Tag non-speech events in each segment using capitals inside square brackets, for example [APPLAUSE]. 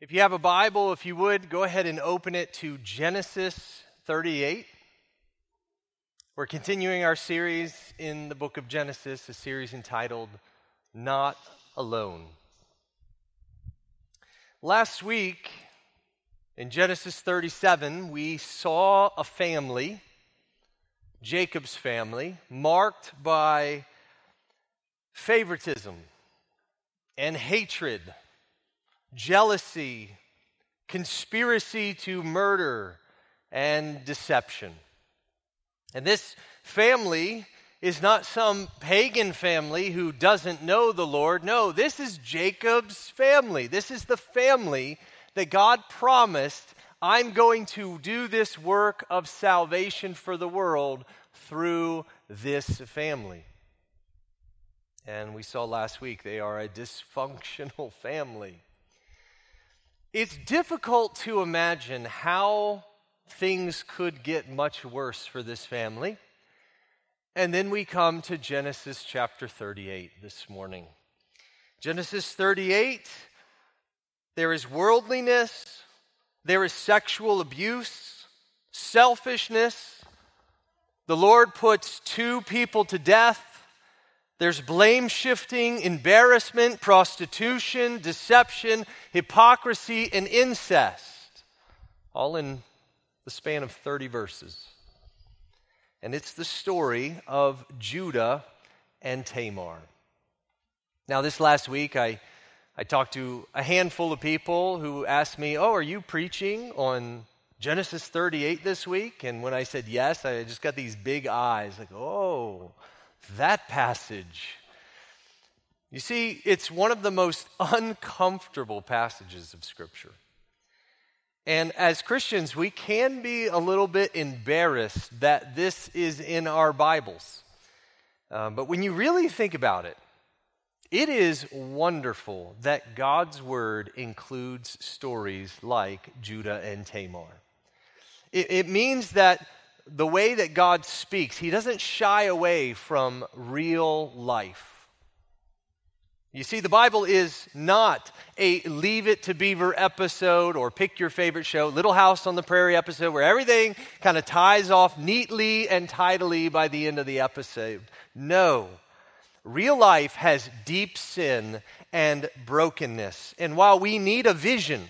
If you have a Bible, if you would, go ahead and open it to Genesis 38. We're continuing our series in the book of Genesis, a series entitled Not Alone. Last week, in Genesis 37, we saw a family, Jacob's family, marked by favoritism and hatred jealousy, conspiracy to murder, and deception. And this family is not some pagan family who doesn't know the Lord. No, this is Jacob's family. This is the family that God promised I'm going to do this work of salvation for the world through this family. And we saw last week they are a dysfunctional [LAUGHS] family. It's difficult to imagine how things could get much worse for this family. And then we come to Genesis chapter 38 this morning. Genesis 38, there is worldliness, there is sexual abuse, selfishness. The Lord puts two people to death there's blame shifting, embarrassment, prostitution, deception, hypocrisy, and incest, all in the span of 30 verses. And it's the story of Judah and Tamar. Now, this last week, I, I talked to a handful of people who asked me, Oh, are you preaching on Genesis 38 this week? And when I said yes, I just got these big eyes like, Oh, that passage. You see, it's one of the most uncomfortable passages of Scripture. And as Christians, we can be a little bit embarrassed that this is in our Bibles. Uh, but when you really think about it, it is wonderful that God's Word includes stories like Judah and Tamar. It, it means that the way that God speaks, He doesn't shy away from real life. You see, the Bible is not a leave it to beaver episode or pick your favorite show, Little House on the Prairie episode, where everything kind of ties off neatly and tidily by the end of the episode. No. Real life has deep sin and brokenness. And while we need a vision,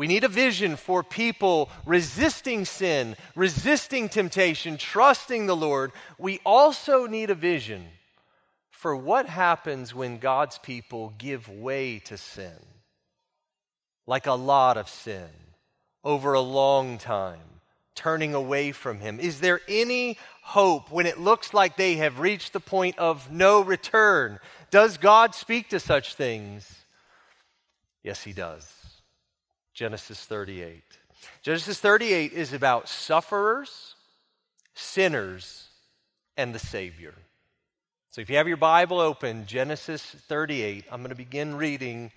we need a vision for people resisting sin, resisting temptation, trusting the Lord. We also need a vision for what happens when God's people give way to sin, like a lot of sin, over a long time, turning away from Him. Is there any hope when it looks like they have reached the point of no return? Does God speak to such things? Yes, He does. Genesis 38. Genesis 38 is about sufferers, sinners, and the Savior. So if you have your Bible open, Genesis 38, I'm going to begin reading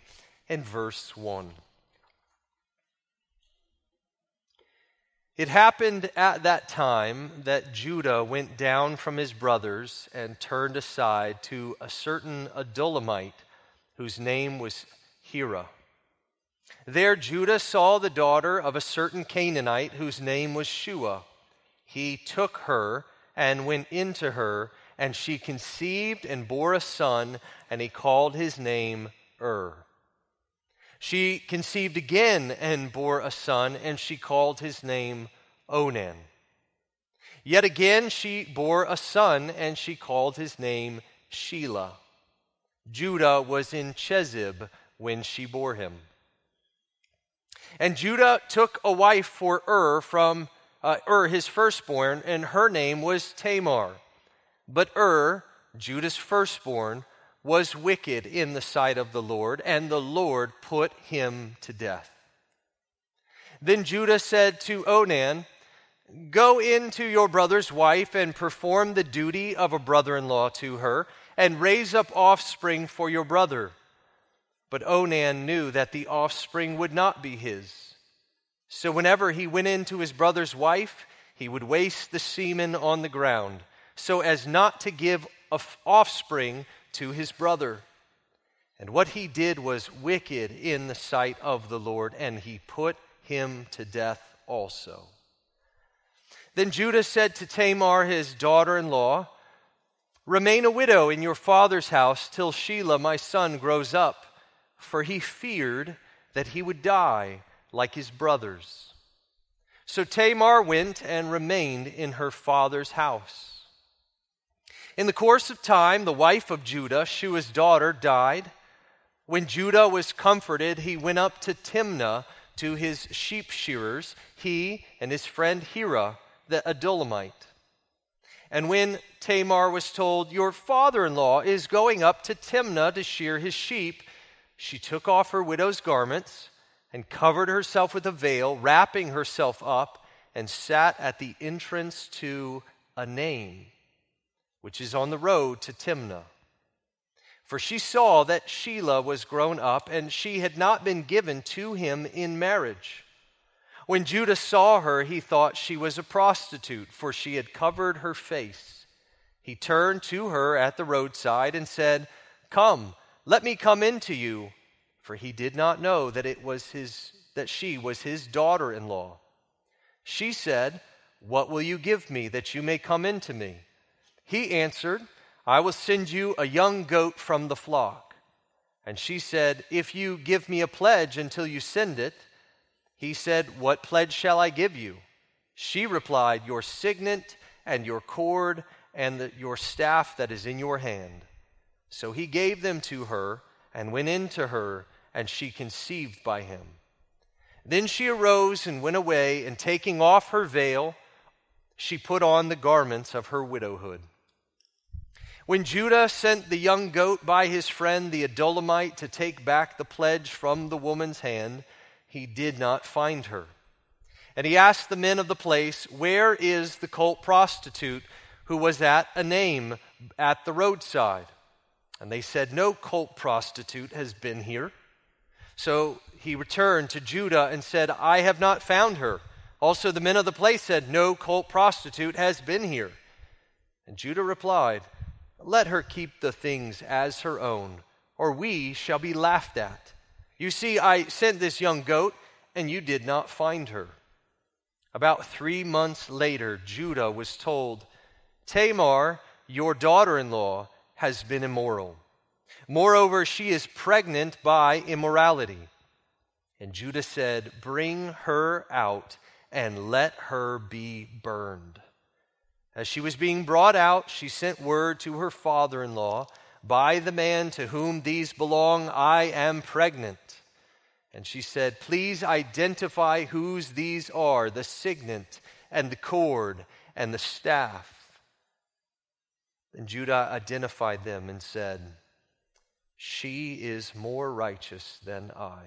in verse 1. It happened at that time that Judah went down from his brothers and turned aside to a certain Adullamite whose name was Hira. There Judah saw the daughter of a certain Canaanite whose name was Shua. He took her and went into her, and she conceived and bore a son, and he called his name Ur. She conceived again and bore a son, and she called his name Onan. Yet again she bore a son, and she called his name Shelah. Judah was in Chezib when she bore him. And Judah took a wife for Ur from uh, Ur, his firstborn, and her name was Tamar. But Ur, Judah's firstborn, was wicked in the sight of the Lord, and the Lord put him to death. Then Judah said to Onan, Go into your brother's wife and perform the duty of a brother in law to her, and raise up offspring for your brother. But Onan knew that the offspring would not be his. So whenever he went in to his brother's wife, he would waste the semen on the ground, so as not to give offspring to his brother. And what he did was wicked in the sight of the Lord, and he put him to death also. Then Judah said to Tamar, his daughter in law, Remain a widow in your father's house till Shelah, my son, grows up, for he feared that he would die like his brothers. So Tamar went and remained in her father's house. In the course of time, the wife of Judah, Shua's daughter, died. When Judah was comforted, he went up to Timnah to his sheep shearers, he and his friend Hira, the Adullamite. And when Tamar was told, Your father in law is going up to Timnah to shear his sheep, she took off her widow's garments and covered herself with a veil, wrapping herself up, and sat at the entrance to Enaim, which is on the road to Timnah. For she saw that Shelah was grown up, and she had not been given to him in marriage. When Judah saw her, he thought she was a prostitute, for she had covered her face. He turned to her at the roadside and said, Come, let me come in to you, for he did not know that it was his that she was his daughter-in-law. She said, What will you give me that you may come in to me? He answered, I will send you a young goat from the flock. And she said, If you give me a pledge until you send it, he said, What pledge shall I give you? She replied, Your signet and your cord and the, your staff that is in your hand. So he gave them to her and went in to her, and she conceived by him. Then she arose and went away, and taking off her veil, she put on the garments of her widowhood. When Judah sent the young goat by his friend the Adullamite to take back the pledge from the woman's hand, he did not find her. And he asked the men of the place, Where is the cult prostitute who was at Enaim at the roadside? And they said, No cult prostitute has been here. So he returned to Judah and said, I have not found her. Also, the men of the place said, No cult prostitute has been here. And Judah replied, let her keep the things as her own, or we shall be laughed at. You see, I sent this young goat, and you did not find her. About three months later, Judah was told, Tamar, your daughter in law, has been immoral. Moreover, she is pregnant by immorality. And Judah said, Bring her out and let her be burned. As she was being brought out, she sent word to her father in law, By the man to whom these belong, I am pregnant. And she said, Please identify whose these are the signet and the cord and the staff. And Judah identified them and said, She is more righteous than I,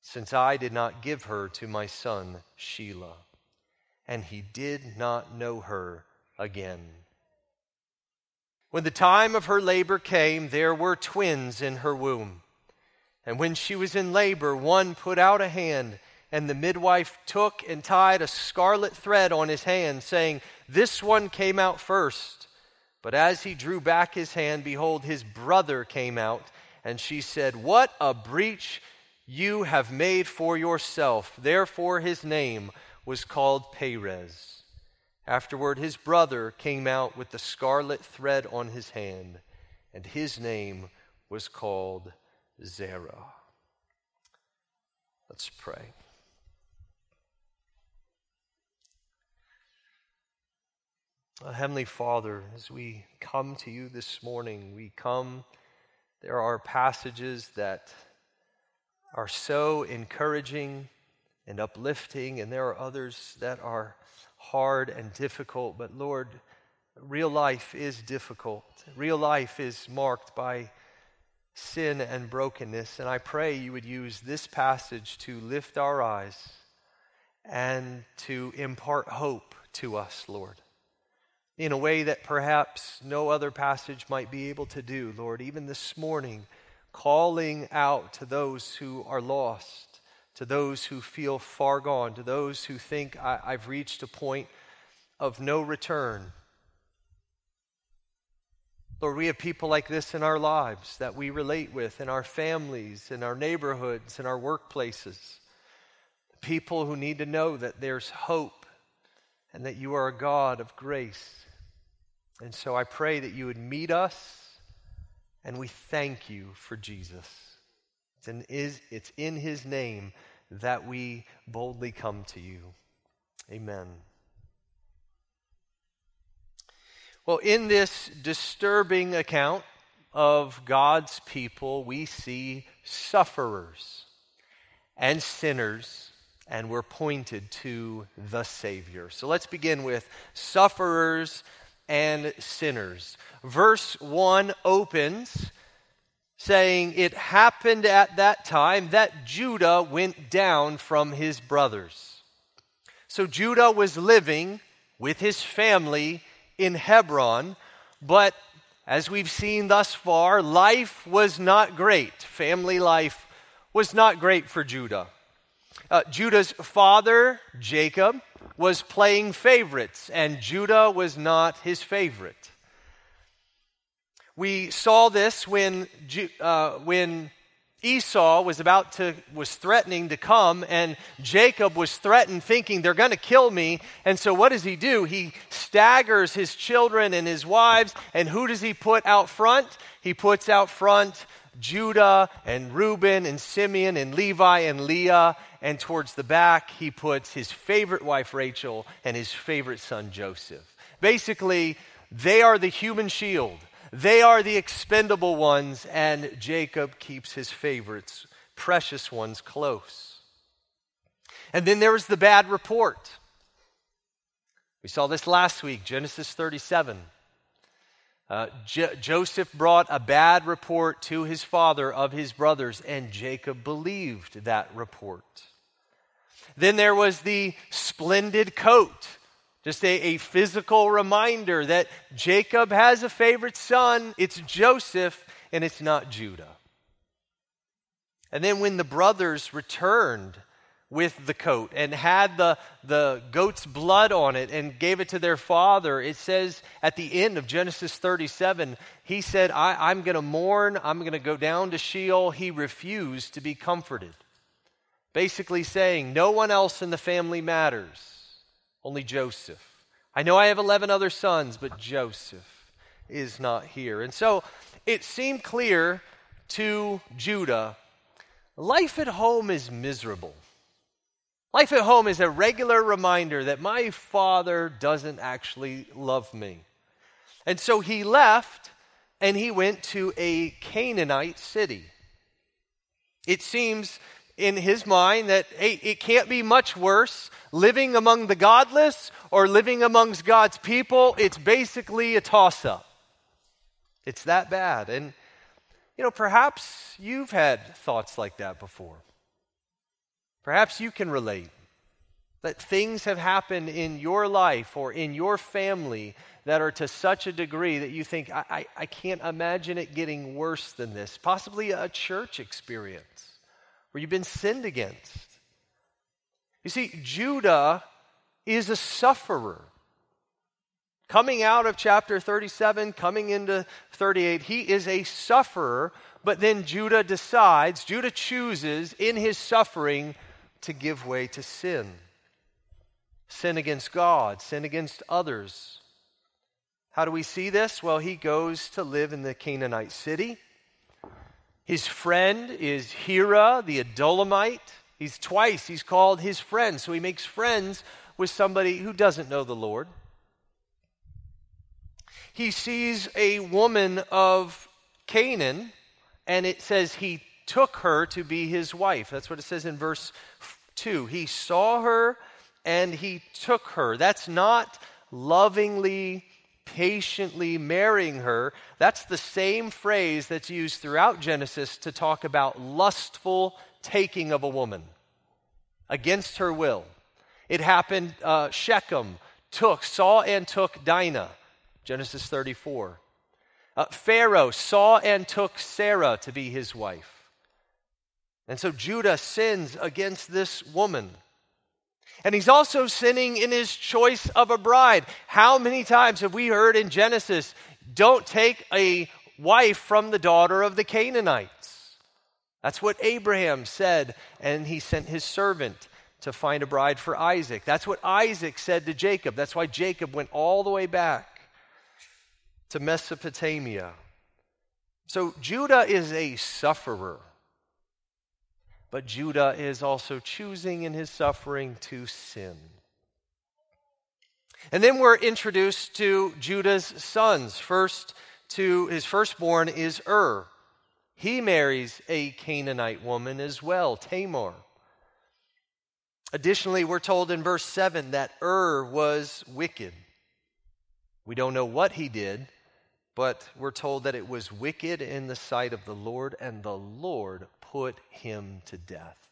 since I did not give her to my son Shelah. And he did not know her again. When the time of her labor came, there were twins in her womb. And when she was in labor, one put out a hand, and the midwife took and tied a scarlet thread on his hand, saying, This one came out first. But as he drew back his hand, behold, his brother came out, and she said, What a breach you have made for yourself. Therefore his name was called Perez. Afterward, his brother came out with the scarlet thread on his hand, and his name was called Zerah. Let's pray. Uh, Heavenly Father, as we come to you this morning, we come, there are passages that are so encouraging and uplifting, and there are others that are hard and difficult, but Lord, real life is difficult. Real life is marked by sin and brokenness. And I pray you would use this passage to lift our eyes and to impart hope to us, Lord, in a way that perhaps no other passage might be able to do, Lord. Even this morning, calling out to those who are lost to those who feel far gone, to those who think I, have reached a point of no return. Lord, we have people like this in our lives that we relate with in our families, in our neighborhoods, in our workplaces. People who need to know that there's hope and that you are a God of grace. And so I pray that you would meet us, and we thank you for Jesus. It's in, is, it's in his name that we boldly come to you. Amen. Well, in this disturbing account of God's people, we see sufferers and sinners, and we're pointed to the Savior. So let's begin with sufferers and sinners. Verse 1 opens saying, It happened at that time that Judah went down from his brothers. So Judah was living with his family in Hebron, but as we've seen thus far, life was not great. Family life was not great for Judah. Uh, Judah's father, Jacob, was playing favorites, and Judah was not his favorite. We saw this when, uh, when Esau was about to, was threatening to come, and Jacob was threatened, thinking, they're going to kill me. And so what does he do? He staggers his children and his wives, and who does he put out front? He puts out front Judah and Reuben and Simeon and Levi and Leah, and towards the back, he puts his favorite wife Rachel and his favorite son Joseph. Basically, they are the human shield they are the expendable ones, and Jacob keeps his favorites, precious ones, close. And then there was the bad report. We saw this last week, Genesis 37. Uh, J- Joseph brought a bad report to his father of his brothers, and Jacob believed that report. Then there was the splendid coat just a, a physical reminder that Jacob has a favorite son. It's Joseph, and it's not Judah. And then when the brothers returned with the coat and had the, the goat's blood on it and gave it to their father, it says at the end of Genesis 37, he said, I, I'm going to mourn, I'm going to go down to Sheol. He refused to be comforted. Basically saying, no one else in the family matters. Only Joseph. I know I have 11 other sons, but Joseph is not here. And so it seemed clear to Judah life at home is miserable. Life at home is a regular reminder that my father doesn't actually love me. And so he left and he went to a Canaanite city. It seems in his mind that, hey, it can't be much worse living among the godless or living amongst God's people. It's basically a toss up. It's that bad. And, you know, perhaps you've had thoughts like that before. Perhaps you can relate that things have happened in your life or in your family that are to such a degree that you think, I, I, I can't imagine it getting worse than this. Possibly a church experience where you've been sinned against. You see, Judah is a sufferer. Coming out of chapter 37, coming into 38, he is a sufferer, but then Judah decides, Judah chooses in his suffering to give way to sin. Sin against God, sin against others. How do we see this? Well, he goes to live in the Canaanite city. His friend is Hira, the Adullamite. He's twice, he's called his friend. So he makes friends with somebody who doesn't know the Lord. He sees a woman of Canaan, and it says he took her to be his wife. That's what it says in verse 2. He saw her and he took her. That's not lovingly patiently marrying her, that's the same phrase that's used throughout Genesis to talk about lustful taking of a woman against her will. It happened, uh, Shechem took, saw and took Dinah, Genesis 34. Uh, Pharaoh saw and took Sarah to be his wife. And so Judah sins against this woman. And he's also sinning in his choice of a bride. How many times have we heard in Genesis, don't take a wife from the daughter of the Canaanites. That's what Abraham said, and he sent his servant to find a bride for Isaac. That's what Isaac said to Jacob. That's why Jacob went all the way back to Mesopotamia. So Judah is a sufferer, but Judah is also choosing in his suffering to sin. And then we're introduced to Judah's sons. First, to his firstborn is Ur. He marries a Canaanite woman as well, Tamar. Additionally, we're told in verse 7 that Ur was wicked. We don't know what he did, but we're told that it was wicked in the sight of the Lord, and the Lord put him to death.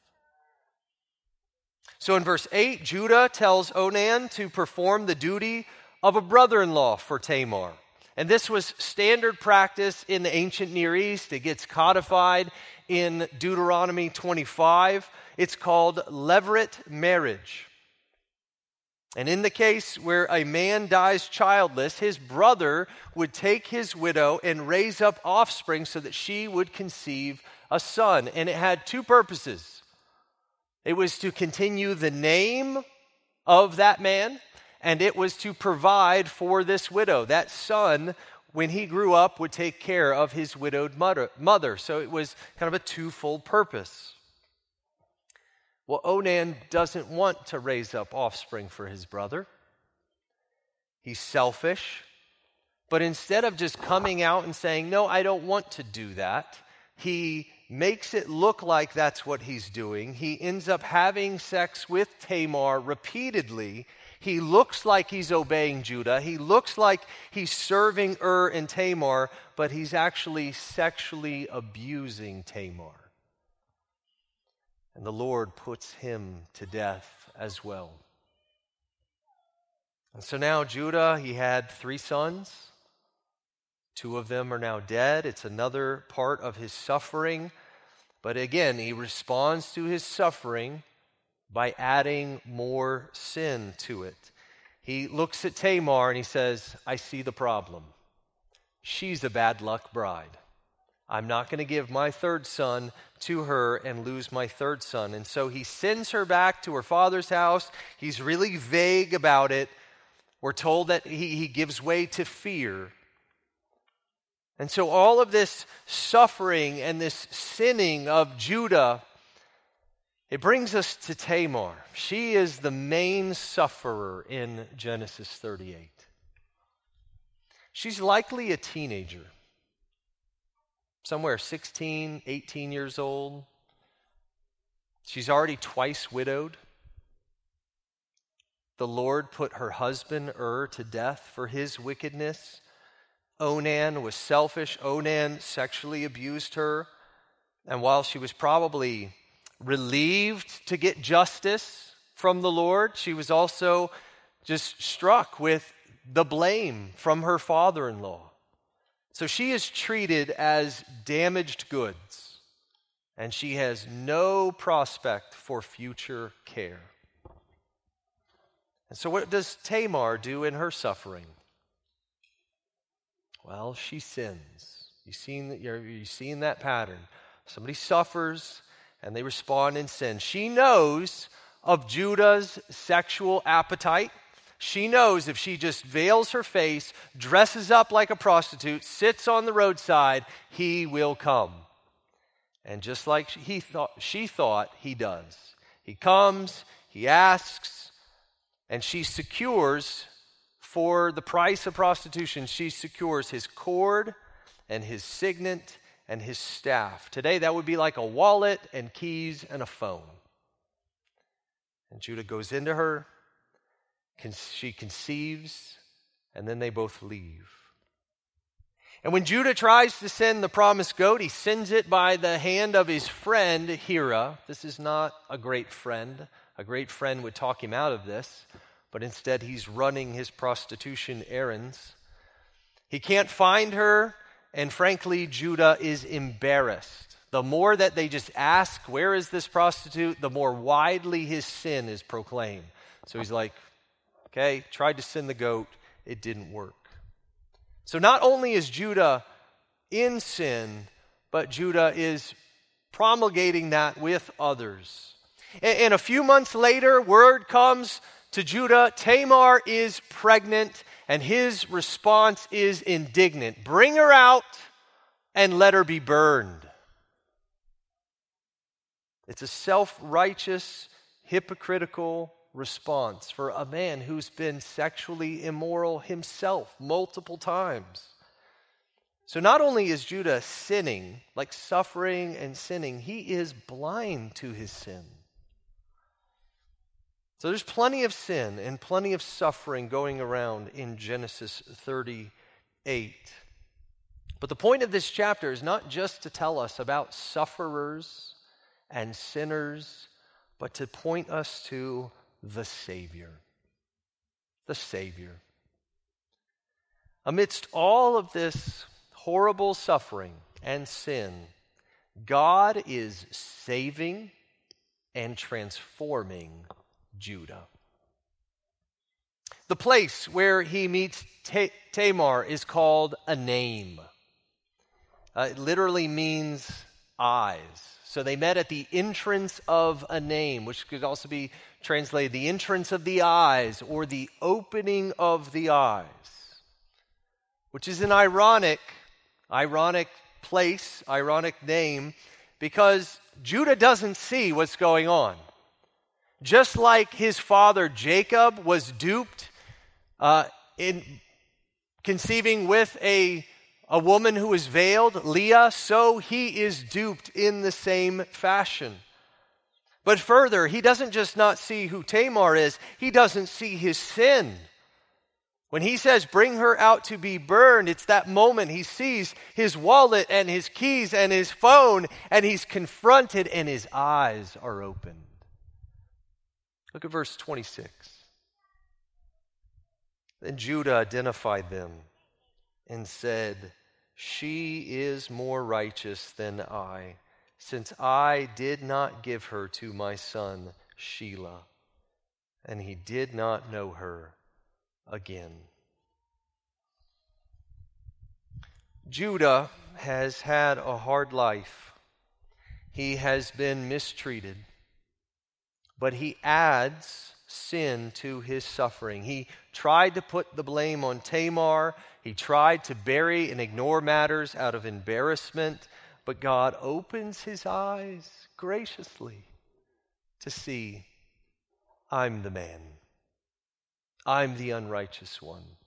So in verse 8, Judah tells Onan to perform the duty of a brother in law for Tamar. And this was standard practice in the ancient Near East. It gets codified in Deuteronomy 25. It's called levirate marriage. And in the case where a man dies childless, his brother would take his widow and raise up offspring so that she would conceive a son. And it had two purposes it was to continue the name of that man, and it was to provide for this widow. That son, when he grew up, would take care of his widowed mother. So it was kind of a twofold purpose. Well, Onan doesn't want to raise up offspring for his brother. He's selfish. But instead of just coming out and saying, No, I don't want to do that, he makes it look like that's what he's doing. He ends up having sex with Tamar repeatedly. He looks like he's obeying Judah. He looks like he's serving Ur and Tamar, but he's actually sexually abusing Tamar. And the Lord puts him to death as well. And so now Judah, he had three sons. Two of them are now dead. It's another part of his suffering. But again, he responds to his suffering by adding more sin to it. He looks at Tamar and he says, I see the problem. She's a bad luck bride. I'm not going to give my third son to her and lose my third son. And so he sends her back to her father's house. He's really vague about it. We're told that he, he gives way to fear. And so all of this suffering and this sinning of Judah, it brings us to Tamar. She is the main sufferer in Genesis 38. She's likely a teenager somewhere 16, 18 years old. She's already twice widowed. The Lord put her husband Ur to death for his wickedness. Onan was selfish. Onan sexually abused her. And while she was probably relieved to get justice from the Lord, she was also just struck with the blame from her father in law. So she is treated as damaged goods, and she has no prospect for future care. And so, what does Tamar do in her suffering? Well, she sins. You've seen, you've seen that pattern. Somebody suffers and they respond in sin. She knows of Judah's sexual appetite. She knows if she just veils her face, dresses up like a prostitute, sits on the roadside, he will come. And just like he thought, she thought, he does. He comes, he asks, and she secures for the price of prostitution, she secures his cord and his signet and his staff. Today, that would be like a wallet and keys and a phone. And Judah goes into her she conceives, and then they both leave. And when Judah tries to send the promised goat, he sends it by the hand of his friend Hira. This is not a great friend. A great friend would talk him out of this, but instead he's running his prostitution errands. He can't find her, and frankly, Judah is embarrassed. The more that they just ask, Where is this prostitute? the more widely his sin is proclaimed. So he's like, Okay, tried to send the goat, it didn't work. So not only is Judah in sin, but Judah is promulgating that with others. And, a few months later, word comes to Judah Tamar is pregnant, and his response is indignant Bring her out and let her be burned. It's a self righteous, hypocritical response for a man who's been sexually immoral himself multiple times. So not only is Judah sinning, like suffering and sinning, he is blind to his sin. So there's plenty of sin and plenty of suffering going around in Genesis 38. But the point of this chapter is not just to tell us about sufferers and sinners, but to point us to the Savior. The Savior. Amidst all of this horrible suffering and sin, God is saving and transforming Judah. The place where he meets Tamar is called Enaim. Uh, it literally means eyes. So they met at the entrance of Enaim, which could also be translated the entrance of the eyes or the opening of the eyes, which is an ironic, ironic place, ironic name, because Judah doesn't see what's going on. Just like his father Jacob was duped uh, in conceiving with a, a woman who was veiled, Leah, so he is duped in the same fashion. But further, he doesn't just not see who Tamar is, he doesn't see his sin. When he says, bring her out to be burned, it's that moment he sees his wallet and his keys and his phone, and he's confronted, and his eyes are opened. Look at verse 26. Then Judah identified them and said, She is more righteous than I, since I did not give her to my son Shelah, and he did not know her again. Judah has had a hard life. He has been mistreated but he adds sin to his suffering. He tried to put the blame on Tamar, he tried to bury and ignore matters out of embarrassment, but God opens his eyes graciously to see I'm the man, I'm the unrighteous one.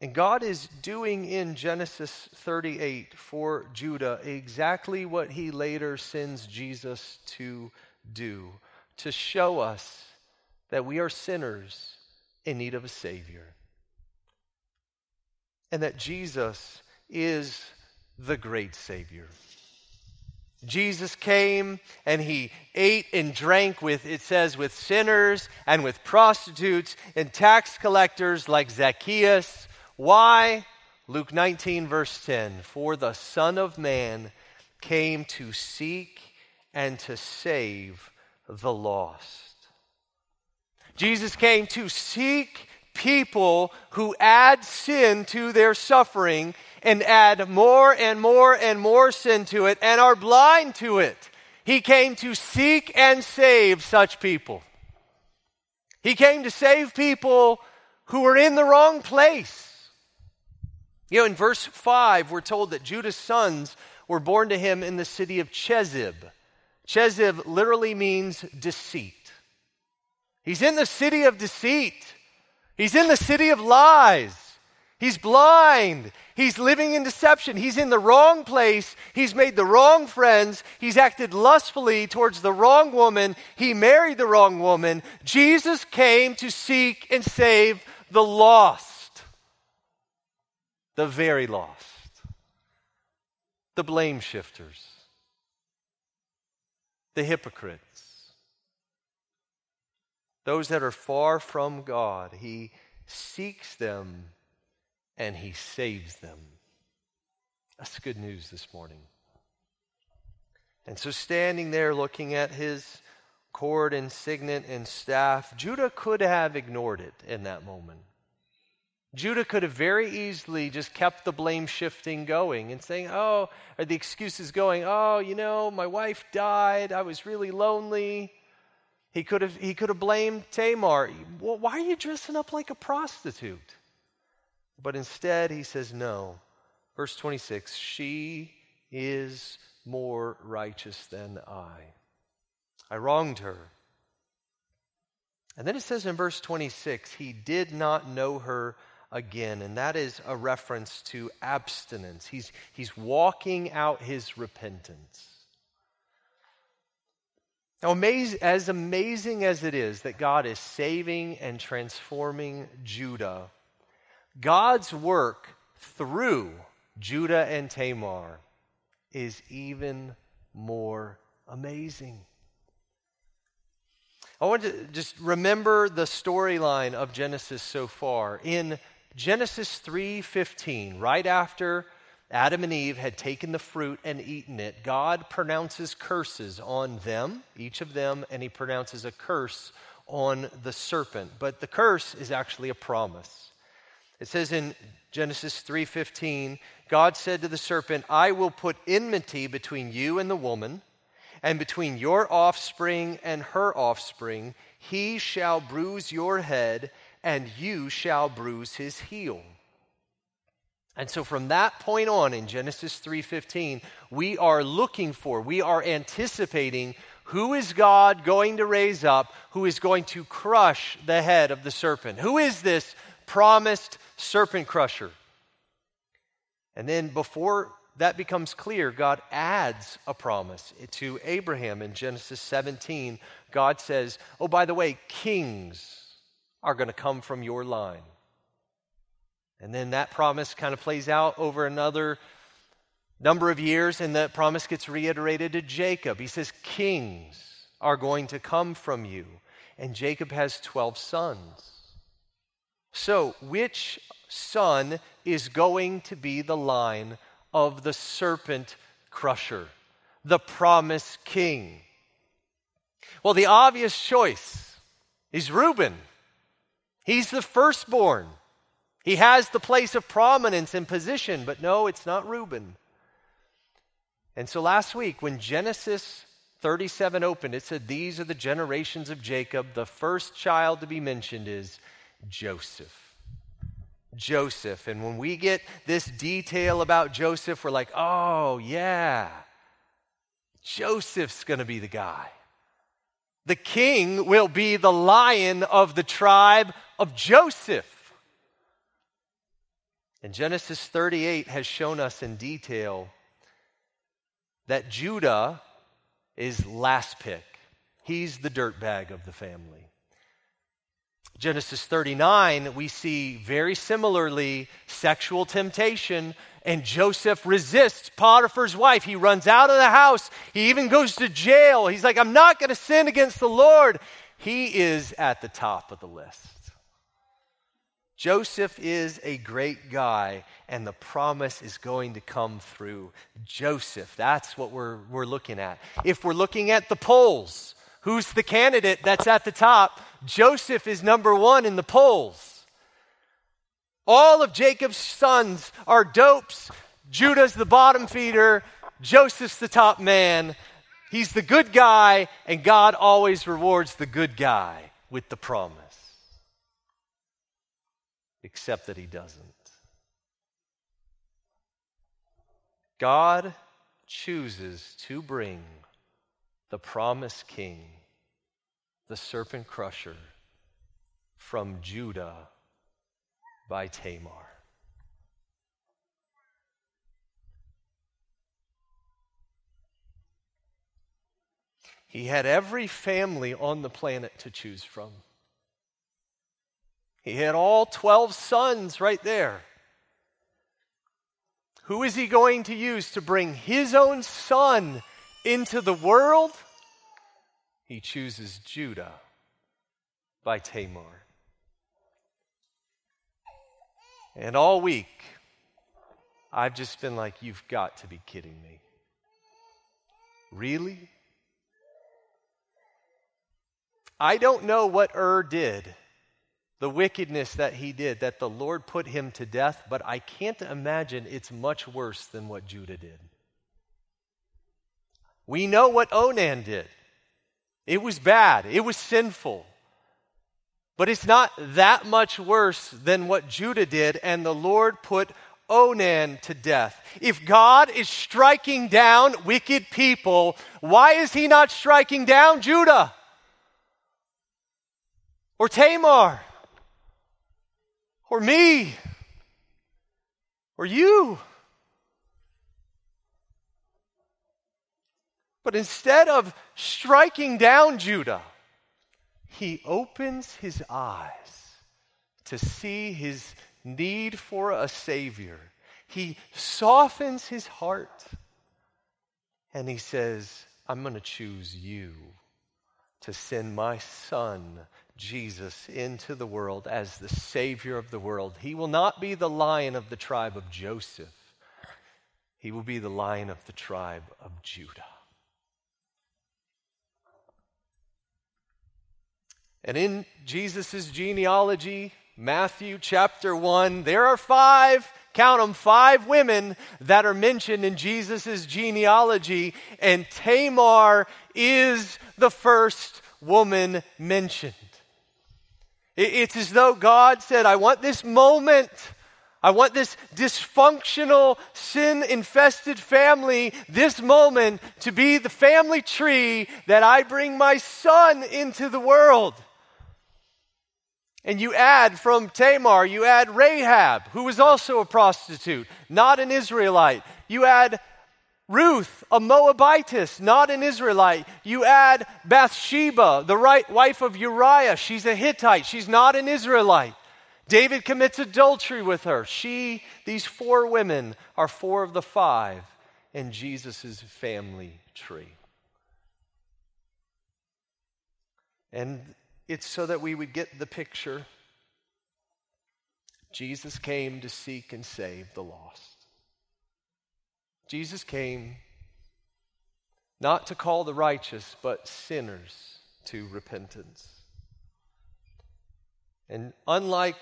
And God is doing in Genesis 38 for Judah exactly what he later sends Jesus to do to show us that we are sinners in need of a Savior. And that Jesus is the great Savior. Jesus came and he ate and drank with, it says, with sinners and with prostitutes and tax collectors like Zacchaeus why? Luke 19, verse 10 For the Son of Man came to seek and to save the lost. Jesus came to seek people who add sin to their suffering and add more and more and more sin to it and are blind to it. He came to seek and save such people. He came to save people who were in the wrong place. You know, in verse 5, we're told that Judah's sons were born to him in the city of Chezib. Chezib literally means deceit. He's in the city of deceit. He's in the city of lies. He's blind. He's living in deception. He's in the wrong place. He's made the wrong friends. He's acted lustfully towards the wrong woman. He married the wrong woman. Jesus came to seek and save the lost the very lost, the blame shifters, the hypocrites, those that are far from God. He seeks them and he saves them. That's good news this morning. And so, standing there looking at his cord and signet and staff, Judah could have ignored it in that moment. Judah could have very easily just kept the blame shifting going and saying, oh, or the excuses going, oh, you know, my wife died. I was really lonely. He could have, he could have blamed Tamar. Well, why are you dressing up like a prostitute? But instead, he says, no. Verse 26 She is more righteous than I. I wronged her. And then it says in verse 26, he did not know her again. And that is a reference to abstinence. He's, he's walking out his repentance. Now, amaz- as amazing as it is that God is saving and transforming Judah, God's work through Judah and Tamar is even more amazing. I want to just remember the storyline of Genesis so far. In Genesis 3:15, right after Adam and Eve had taken the fruit and eaten it, God pronounces curses on them, each of them, and he pronounces a curse on the serpent. But the curse is actually a promise. It says in Genesis 3:15, God said to the serpent, "I will put enmity between you and the woman, and between your offspring and her offspring. He shall bruise your head, and you shall bruise his heel. And so from that point on in Genesis 3:15, we are looking for, we are anticipating who is God going to raise up who is going to crush the head of the serpent? Who is this promised serpent crusher? And then before that becomes clear, God adds a promise to Abraham in Genesis 17. God says, Oh, by the way, kings are going to come from your line. And then that promise kind of plays out over another number of years, and that promise gets reiterated to Jacob. He says, Kings are going to come from you. And Jacob has 12 sons. So, which son is going to be the line of the serpent crusher, the promised king? Well, the obvious choice is Reuben. He's the firstborn. He has the place of prominence and position, but no, it's not Reuben. And so last week, when Genesis 37 opened, it said, These are the generations of Jacob. The first child to be mentioned is Joseph. Joseph. And when we get this detail about Joseph, we're like, oh, yeah, Joseph's going to be the guy. The king will be the lion of the tribe of Joseph. And Genesis 38 has shown us in detail that Judah is last pick. He's the dirtbag of the family. Genesis 39, we see very similarly sexual temptation, and Joseph resists Potiphar's wife. He runs out of the house. He even goes to jail. He's like, I'm not going to sin against the Lord. He is at the top of the list. Joseph is a great guy, and the promise is going to come through Joseph. That's what we're, we're looking at. If we're looking at the polls, who's the candidate that's at the top? Joseph is number one in the polls. All of Jacob's sons are dopes. Judah's the bottom feeder. Joseph's the top man. He's the good guy, and God always rewards the good guy with the promise. Except that he doesn't. God chooses to bring the promised king the serpent crusher from Judah by Tamar. He had every family on the planet to choose from. He had all 12 sons right there. Who is he going to use to bring his own son into the world? he chooses Judah by Tamar. And all week, I've just been like, you've got to be kidding me. Really? I don't know what Ur did the wickedness that he did, that the Lord put him to death, but I can't imagine it's much worse than what Judah did. We know what Onan did. It was bad, it was sinful. But it's not that much worse than what Judah did, and the Lord put Onan to death. If God is striking down wicked people, why is he not striking down Judah? Or Tamar? Or me? Or you? But instead of striking down Judah, he opens his eyes to see his need for a Savior. He softens his heart and he says, I'm going to choose you to send my son, Jesus, into the world as the Savior of the world. He will not be the lion of the tribe of Joseph, he will be the lion of the tribe of Judah. And in Jesus' genealogy, Matthew chapter 1, there are five, count them, five women that are mentioned in Jesus' genealogy, and Tamar is the first woman mentioned. It's as though God said, I want this moment. I want this dysfunctional, sin infested family, this moment, to be the family tree that I bring my son into the world. And you add from Tamar, you add Rahab, who was also a prostitute, not an Israelite. You add Ruth, a Moabitess, not an Israelite. You add Bathsheba, the right wife of Uriah. She's a Hittite. She's not an Israelite. David commits adultery with her. She, these four women, are four of the five in Jesus' family tree. And it's so that we would get the picture. Jesus came to seek and save the lost. Jesus came not to call the righteous, but sinners to repentance. And unlike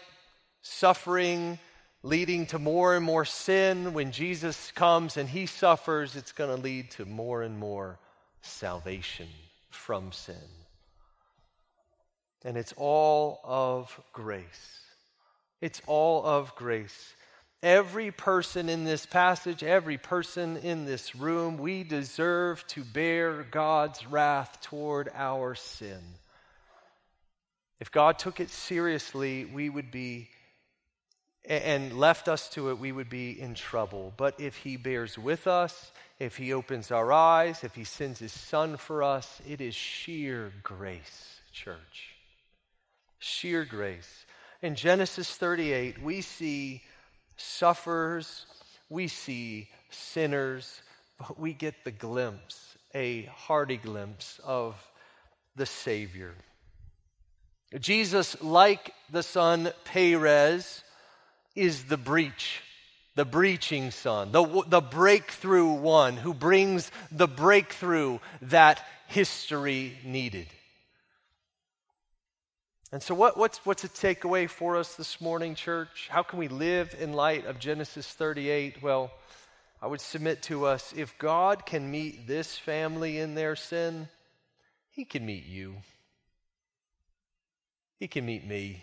suffering leading to more and more sin, when Jesus comes and he suffers, it's going to lead to more and more salvation from sin. And it's all of grace. It's all of grace. Every person in this passage, every person in this room, we deserve to bear God's wrath toward our sin. If God took it seriously, we would be, and left us to it, we would be in trouble. But if He bears with us, if He opens our eyes, if He sends His Son for us, it is sheer grace, church sheer grace. In Genesis 38, we see sufferers, we see sinners, but we get the glimpse, a hearty glimpse of the Savior. Jesus, like the son Perez, is the breach, the breaching son, the, the breakthrough one who brings the breakthrough that history needed. And so, what, what's, what's a takeaway for us this morning, church? How can we live in light of Genesis 38? Well, I would submit to us if God can meet this family in their sin, He can meet you. He can meet me.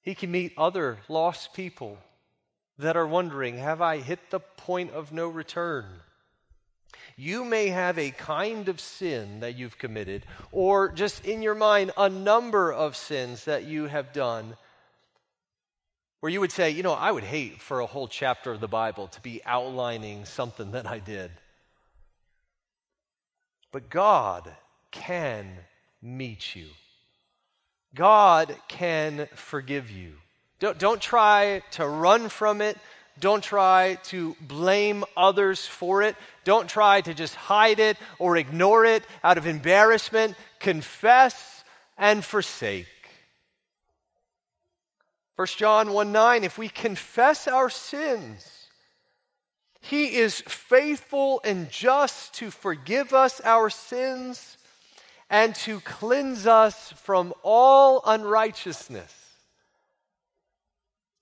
He can meet other lost people that are wondering have I hit the point of no return? You may have a kind of sin that you've committed, or just in your mind, a number of sins that you have done, where you would say, you know, I would hate for a whole chapter of the Bible to be outlining something that I did. But God can meet you. God can forgive you. Don't, don't try to run from it. Don't try to blame others for it. Don't try to just hide it or ignore it out of embarrassment. Confess and forsake. 1 John 1 9, if we confess our sins, he is faithful and just to forgive us our sins and to cleanse us from all unrighteousness.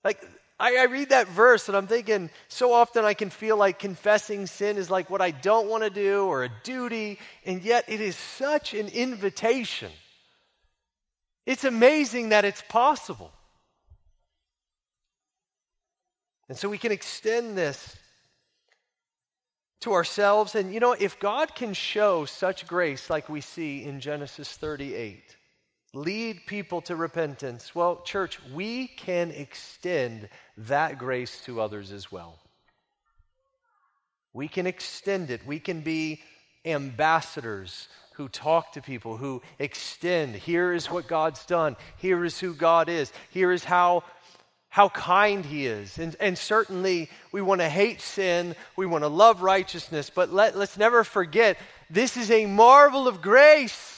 Like, I, I, read that verse and I'm thinking, so often I can feel like confessing sin is like what I don't want to do or a duty, and yet it is such an invitation. It's amazing that it's possible. And so we can extend this to ourselves. And you know, if God can show such grace like we see in Genesis 38, lead people to repentance, well, church, we can extend that grace to others as well. We can extend it. We can be ambassadors who talk to people, who extend. Here is what God's done. Here is who God is. Here is how how kind he is. And, and certainly we want to hate sin, we want to love righteousness, but let, let's never forget this is a marvel of grace.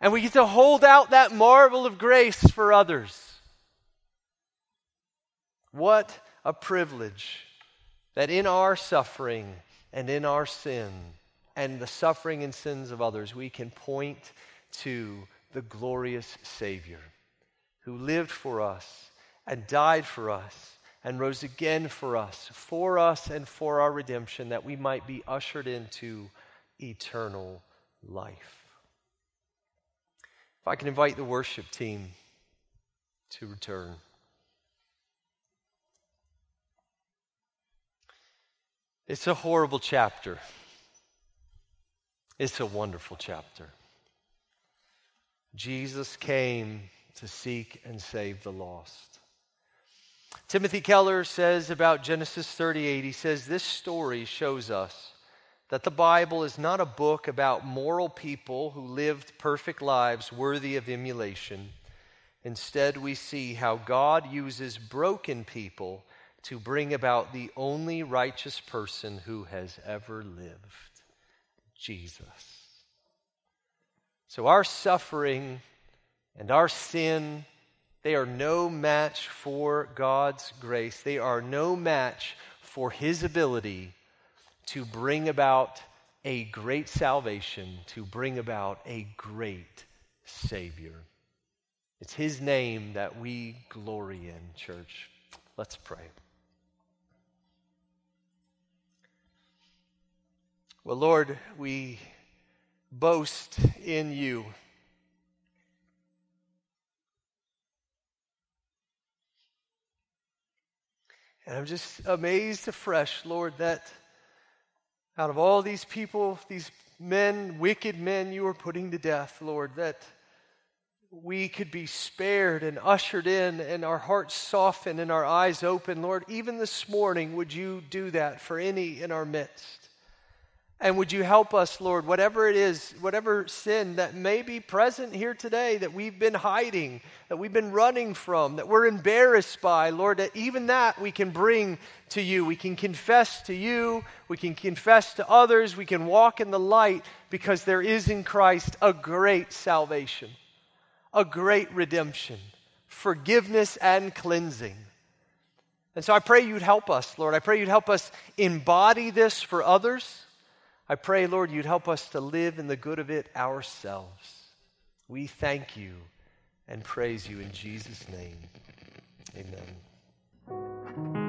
And we get to hold out that marvel of grace for others. What a privilege that in our suffering and in our sin and the suffering and sins of others, we can point to the glorious Savior who lived for us and died for us and rose again for us, for us and for our redemption, that we might be ushered into eternal life. I can invite the worship team to return. It's a horrible chapter. It's a wonderful chapter. Jesus came to seek and save the lost. Timothy Keller says about Genesis 38, he says, This story shows us that the Bible is not a book about moral people who lived perfect lives worthy of emulation. Instead, we see how God uses broken people to bring about the only righteous person who has ever lived Jesus. So, our suffering and our sin they are no match for God's grace. They are no match for His ability to bring about a great salvation, to bring about a great Savior. It's His name that we glory in, church. Let's pray. Well, Lord, we boast in you. And I'm just amazed afresh, Lord, that out of all these people, these men, wicked men you are putting to death, Lord, that we could be spared and ushered in and our hearts softened and our eyes open. Lord, even this morning, would you do that for any in our midst? And would you help us, Lord, whatever it is, whatever sin that may be present here today that we've been hiding, that we've been running from, that we're embarrassed by, Lord, that even that we can bring to you. We can confess to you, we can confess to others, we can walk in the light because there is in Christ a great salvation, a great redemption, forgiveness and cleansing. And so I pray you'd help us, Lord. I pray you'd help us embody this for others. I pray, Lord, you'd help us to live in the good of it ourselves. We thank you and praise you in Jesus' name. Amen.